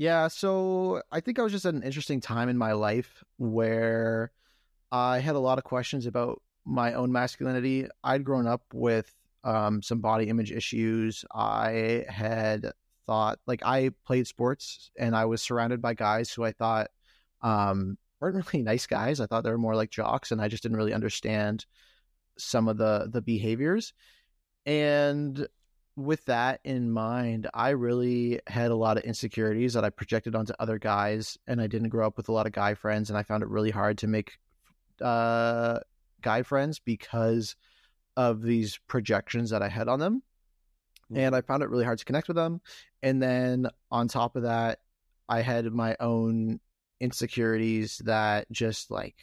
Yeah, so I think I was just at an interesting time in my life where I had a lot of questions about my own masculinity. I'd grown up with um, some body image issues. I had thought, like, I played sports and I was surrounded by guys who I thought um, weren't really nice guys. I thought they were more like jocks, and I just didn't really understand some of the the behaviors. And with that in mind, I really had a lot of insecurities that I projected onto other guys, and I didn't grow up with a lot of guy friends, and I found it really hard to make uh, guy friends because of these projections that I had on them. And Mm-hmm. I found it really hard to connect with them. And then on top of that, I had my own insecurities that just like,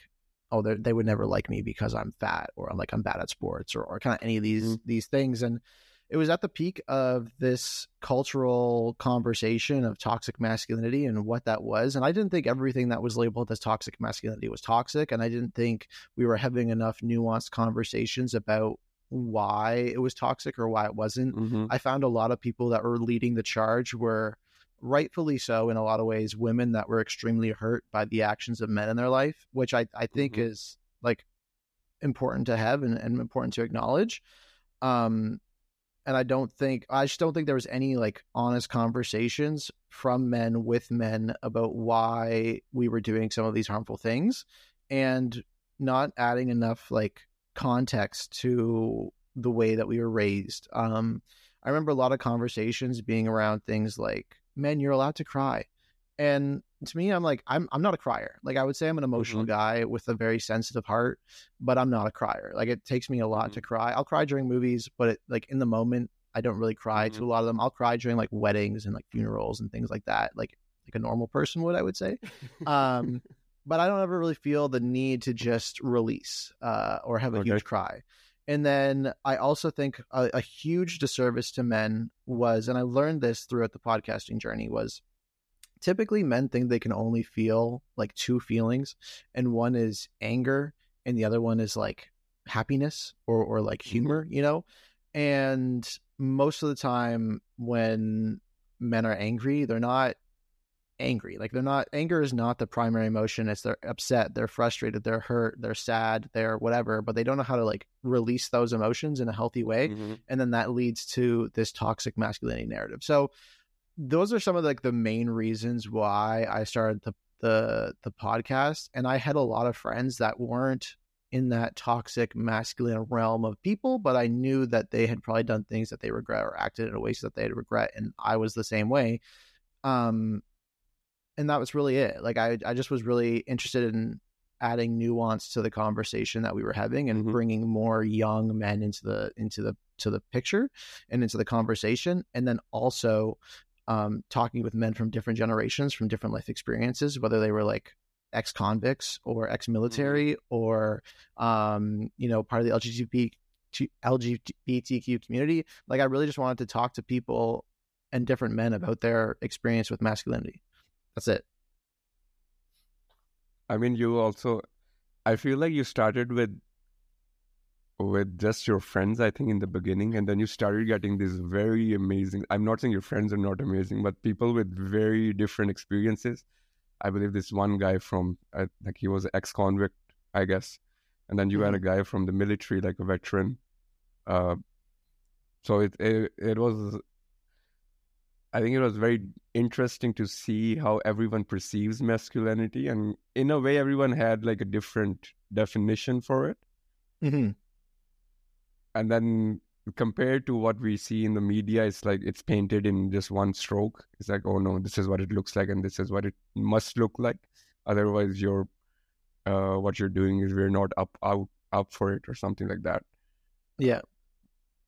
oh, they they would never like me because I'm fat or I'm like I'm bad at sports or, or kind of any of these Mhm. these things. And it was at the peak of this cultural conversation of toxic masculinity and what that was. And I didn't think everything that was labeled as toxic masculinity was toxic. And I didn't think we were having enough nuanced conversations about why it was toxic or why it wasn't. Mhm. I found a lot of people that were leading the charge were rightfully so in a lot of ways women that were extremely hurt by the actions of men in their life, which I, I think Mhm. is like important to have and, and important to acknowledge. Um and I don't think I just don't think there was any like honest conversations from men with men about why we were doing some of these harmful things and not adding enough like context to the way that we were raised. Um I remember a lot of conversations being around things like men you're allowed to cry. And to me I'm like I'm I'm not a crier. Like I would say I'm an emotional Mhm. guy with a very sensitive heart, but I'm not a crier. Like it takes me a lot to cry. I'll cry during movies, but it, like in the moment I don't really cry to a lot of them. I'll cry during like weddings and like funerals and things like that. Like like a normal person would, I would say. Um but I don't ever really feel the need to just release uh, or have a Okay. huge cry. And then I also think a, a huge disservice to men was, and I learned this throughout the podcasting journey, was typically men think they can only feel like two feelings, and one is anger, and the other one is like happiness or or like humor, you know. And most of the time, when men are angry, they're not angry. Like they're not anger is not the primary emotion. It's they're upset, they're frustrated, they're hurt, they're sad, they're whatever, but they don't know how to like release those emotions in a healthy way. Mhm. And then that leads to this toxic masculinity narrative. So those are some of like the main reasons why I started the the the podcast. And I had a lot of friends that weren't in that toxic masculine realm of people, but I knew that they had probably done things that they regret or acted in a ways that they had regret. And I was the same way. Um and that was really it. Like I, I just was really interested in adding nuance to the conversation that we were having and Mhm. bringing more young men into the into the to the picture and into the conversation, and then also um, talking with men from different generations, from different life experiences, whether they were like ex convicts or ex military or um, you know part of the LGBT LGBTQ community. Like I really just wanted to talk to people and different men about their experience with masculinity. That's it. I mean, you also, I feel like you started with with just your friends, I think, in the beginning, and then you started getting these very amazing. I'm not saying your friends are not amazing, but people with very different experiences. I believe this one guy from, uh, like, he was an ex-convict, I guess, and then you had a guy from the military, like a veteran. Uh, so it, it it was I think it was very interesting to see how everyone perceives masculinity, and in a way, everyone had like a different definition for it. Mm-hmm. And then compared to what we see in the media, it's like it's painted in just one stroke. It's like, oh no, this is what it looks like, and this is what it must look like. Otherwise, you're uh, what you're doing is we're not up out up for it or something like that. Yeah.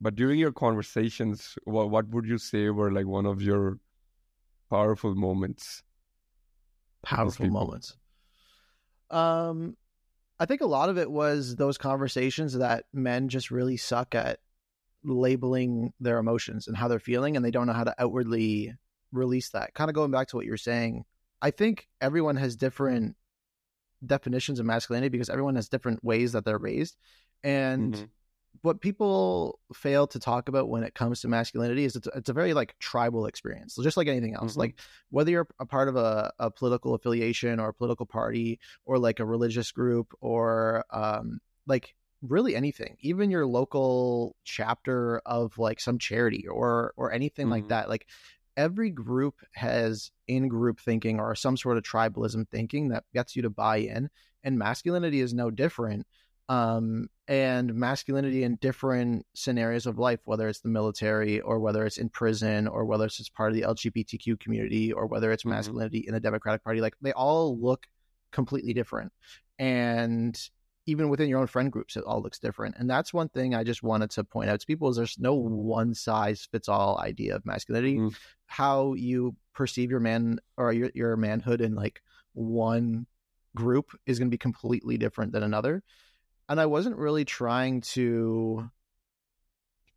But during your conversations, what what would you say were like one of your powerful moments? Powerful moments. Um, I think a lot of it was those conversations that men just really suck at labeling their emotions and how they're feeling, and they don't know how to outwardly release that. Kind of going back to what you're saying, I think everyone has different definitions of masculinity because everyone has different ways that they're raised, and Mhm. What people fail to talk about when it comes to masculinity is it's, it's a very like tribal experience just like anything else Mhm. like whether you're a part of a, a political affiliation or a political party or like a religious group or um like really anything even your local chapter of like some charity or or anything like Mhm. that like every group has in group thinking or some sort of tribalism thinking that gets you to buy in and masculinity is no different um and masculinity in different scenarios of life whether it's the military or whether it's in prison or whether it's just part of the lgbtq community or whether it's Mhm. masculinity in the democratic party like they all look completely different and even within your own friend groups it all looks different and that's one thing i just wanted to point out to people is there's no one size fits all idea of masculinity Mhm. how you perceive your man or your, your manhood in like one group is going to be completely different than another and i wasn't really trying to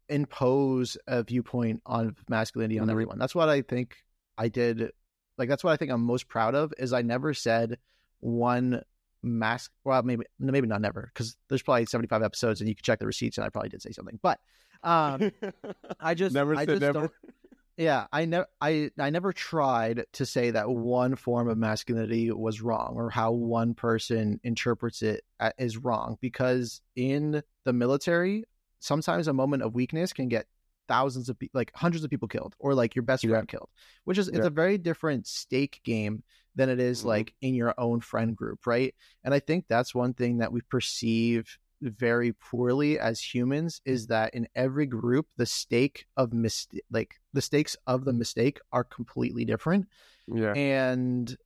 impose a viewpoint on masculinity on Mhm. everyone that's what i think i did like that's what i think i'm most proud of is i never said one mask well maybe maybe not never because there's probably 75 episodes and you can check the receipts and i probably did say something but um i just never I said just never. don't- yeah, I never I I never tried to say that one form of masculinity was wrong or how one person interprets it is wrong because in the military, sometimes a moment of weakness can get thousands of people like hundreds of people killed or like your best Yeah. friend killed, which is it's a very different stake game than it is Mhm. like in your own friend group, right? And I think that's one thing that we perceive very poorly as humans is that in every group the stake of mistake like the stakes of the mistake are completely different yeah. and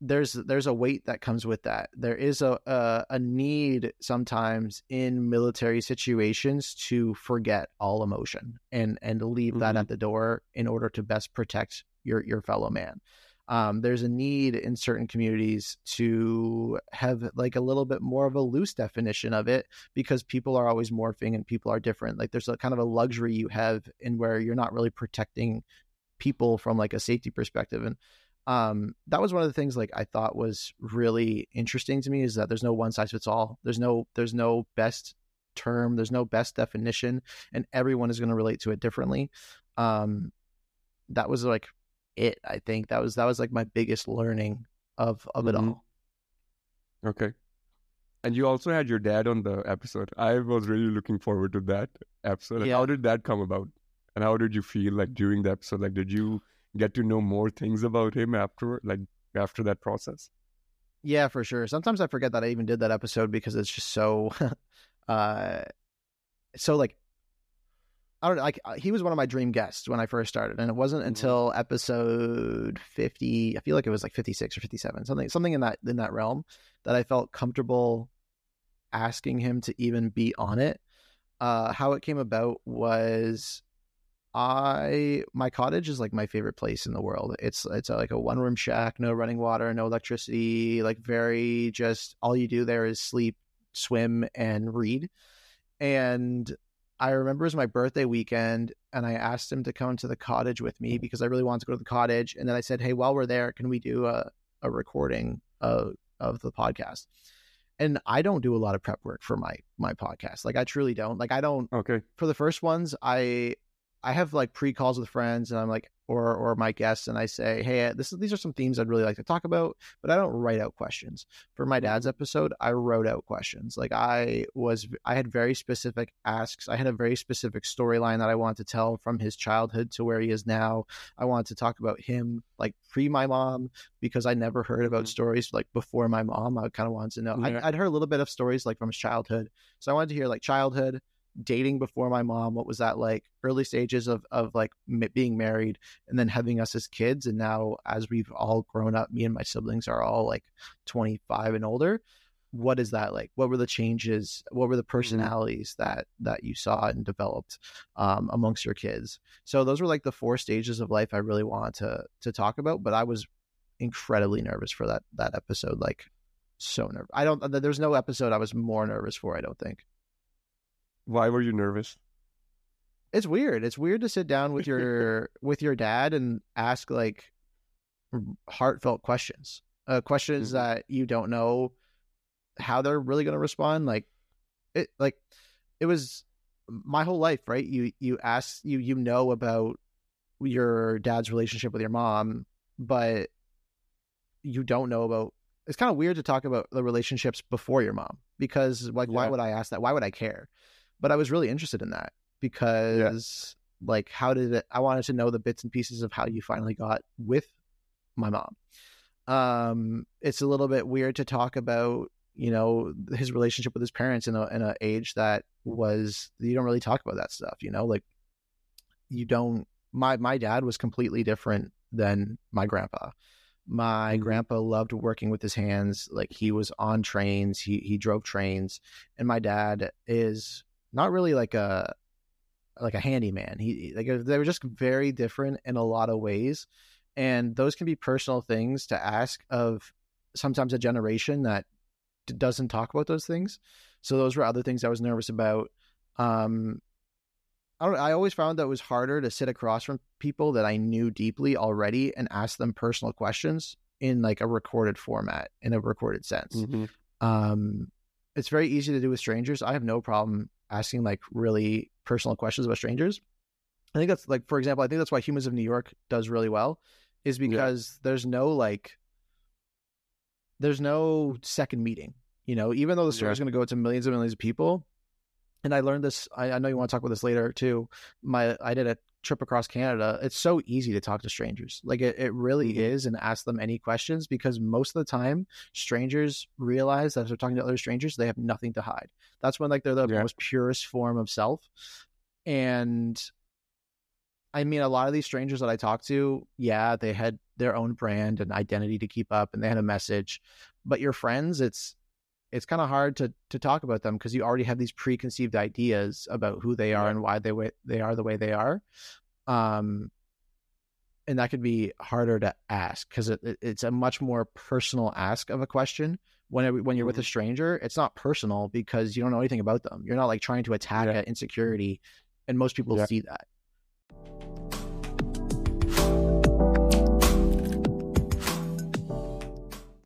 there's there's a weight that comes with that there is a a, a need sometimes in military situations to forget all emotion and and leave that Mhm. at the door in order to best protect your your fellow man um, there's a need in certain communities to have like a little bit more of a loose definition of it because people are always morphing and people are different. Like there's a kind of a luxury you have in where you're not really protecting people from like a safety perspective. And um that was one of the things like i thought was really interesting to me is that there's no one size fits all. There's no there's no best term. There's no best definition and everyone is going to relate to it differently. Um that was like it i think that was that was like my biggest learning of of it Mhm. all Okay. And you also had your dad on the episode. I was really looking forward to that episode. Yeah. How did that come about? And how did you feel like during the episode? Like, did you get to know more things about him after, like, after that process? Yeah, for sure. Sometimes I forget that I even did that episode because it's just so, uh, so like, I don't know. Like uh, he was one of my dream guests when I first started, and it wasn't Mhm. until episode fifty. I feel like it was like fifty six or fifty seven, something something in that in that realm, that I felt comfortable asking him to even be on it. Uh, how it came about was I my cottage is like my favorite place in the world. It's it's a, like a one room shack, no running water, no electricity, like very just all you do there is sleep, swim, and read. And I remember it was my birthday weekend, and I asked him to come to the cottage with me because I really wanted to go to the cottage. And then I said, "Hey, while we're there, can we do a a recording of of the podcast?" And I don't do a lot of prep work for my my podcast. Like I truly don't. Like I don't Okay. for the first ones, I I have like pre calls with friends, and I'm like, or or my guests, and I say, hey, this is, these are some themes I'd really like to talk about, but I don't write out questions. For my dad's episode, I wrote out questions. Like I was, I had very specific asks. I had a very specific storyline that I wanted to tell from his childhood to where he is now. I wanted to talk about him like pre my mom because I never heard about Mhm. stories like before my mom. I kind of wanted to know. Yeah. I, I'd heard a little bit of stories like from his childhood, so I wanted to hear like childhood dating before my mom what was that like? Early stages of of like being married and then having us as kids and now as we've all grown up me and my siblings are all like 25 and older. What is that like? What were the changes? What were the personalities that that you saw and developed um, amongst your kids? So those were like the four stages of life i really wanted to to talk about but i was incredibly nervous for that that episode like so nervous i don't there's no episode i was more nervous for i don't think Why were you nervous? it's weird. It's weird to sit down with your with your dad and ask like heartfelt questions, uh, questions Mhm. that you don't know how they're really going to respond. Like it, like it was. my whole life, right? You you ask you you know about your dad's relationship with your mom, but you don't know about it's kind of weird to talk about the relationships before your mom because like why would I ask that? Why would I care? But I was really interested in that because like how did it I wanted to know the bits and pieces of how you finally got with my mom. Um it's a little bit weird to talk about, you know, his relationship with his parents in a in a age that was you don't really talk about that stuff, you know? Like you don't my my dad was completely different than my grandpa. My Mhm. grandpa loved working with his hands. Like he was on trains, he he drove trains, and my dad is not really like a like a handyman. He like they were just very different in a lot of ways, and those can be personal things to ask of sometimes a generation that d- doesn't talk about those things. So those were other things I was nervous about. Um, I don't. I always found that it was harder to sit across from people that I knew deeply already and ask them personal questions in like a recorded format, in a recorded sense. Mhm. Um, it's very easy to do with strangers. I have no problem asking like really personal questions about strangers. I think that's like, for example, I think that's why Humans of New York does really well, is because there's no like, there's no second meeting. You know, even though the story Yeah. is going to go to millions and millions of people, and I learned this. I, I know you want to talk about this later too. My I did a trip across Canada. It's so easy to talk to strangers. Like it, it really Mhm. is, and ask them any questions because most of the time, strangers realize that if they're talking to other strangers, they have nothing to hide. That's when like they're the Yeah. most purest form of self. And I mean, a lot of these strangers that I talked to, yeah, they had their own brand and identity to keep up, and they had a message. But your friends, it's it's kind of hard to to talk about them because you already have these preconceived ideas about who they are Yeah. and why they they are the way they are. Um, and that could be harder to ask because it, it- it's a much more personal ask of a question. When it- when you're with a Mhm. stranger, it's not personal because you don't know anything about them. You're not like trying to attack Yeah. at insecurity, and most people Yeah. see that.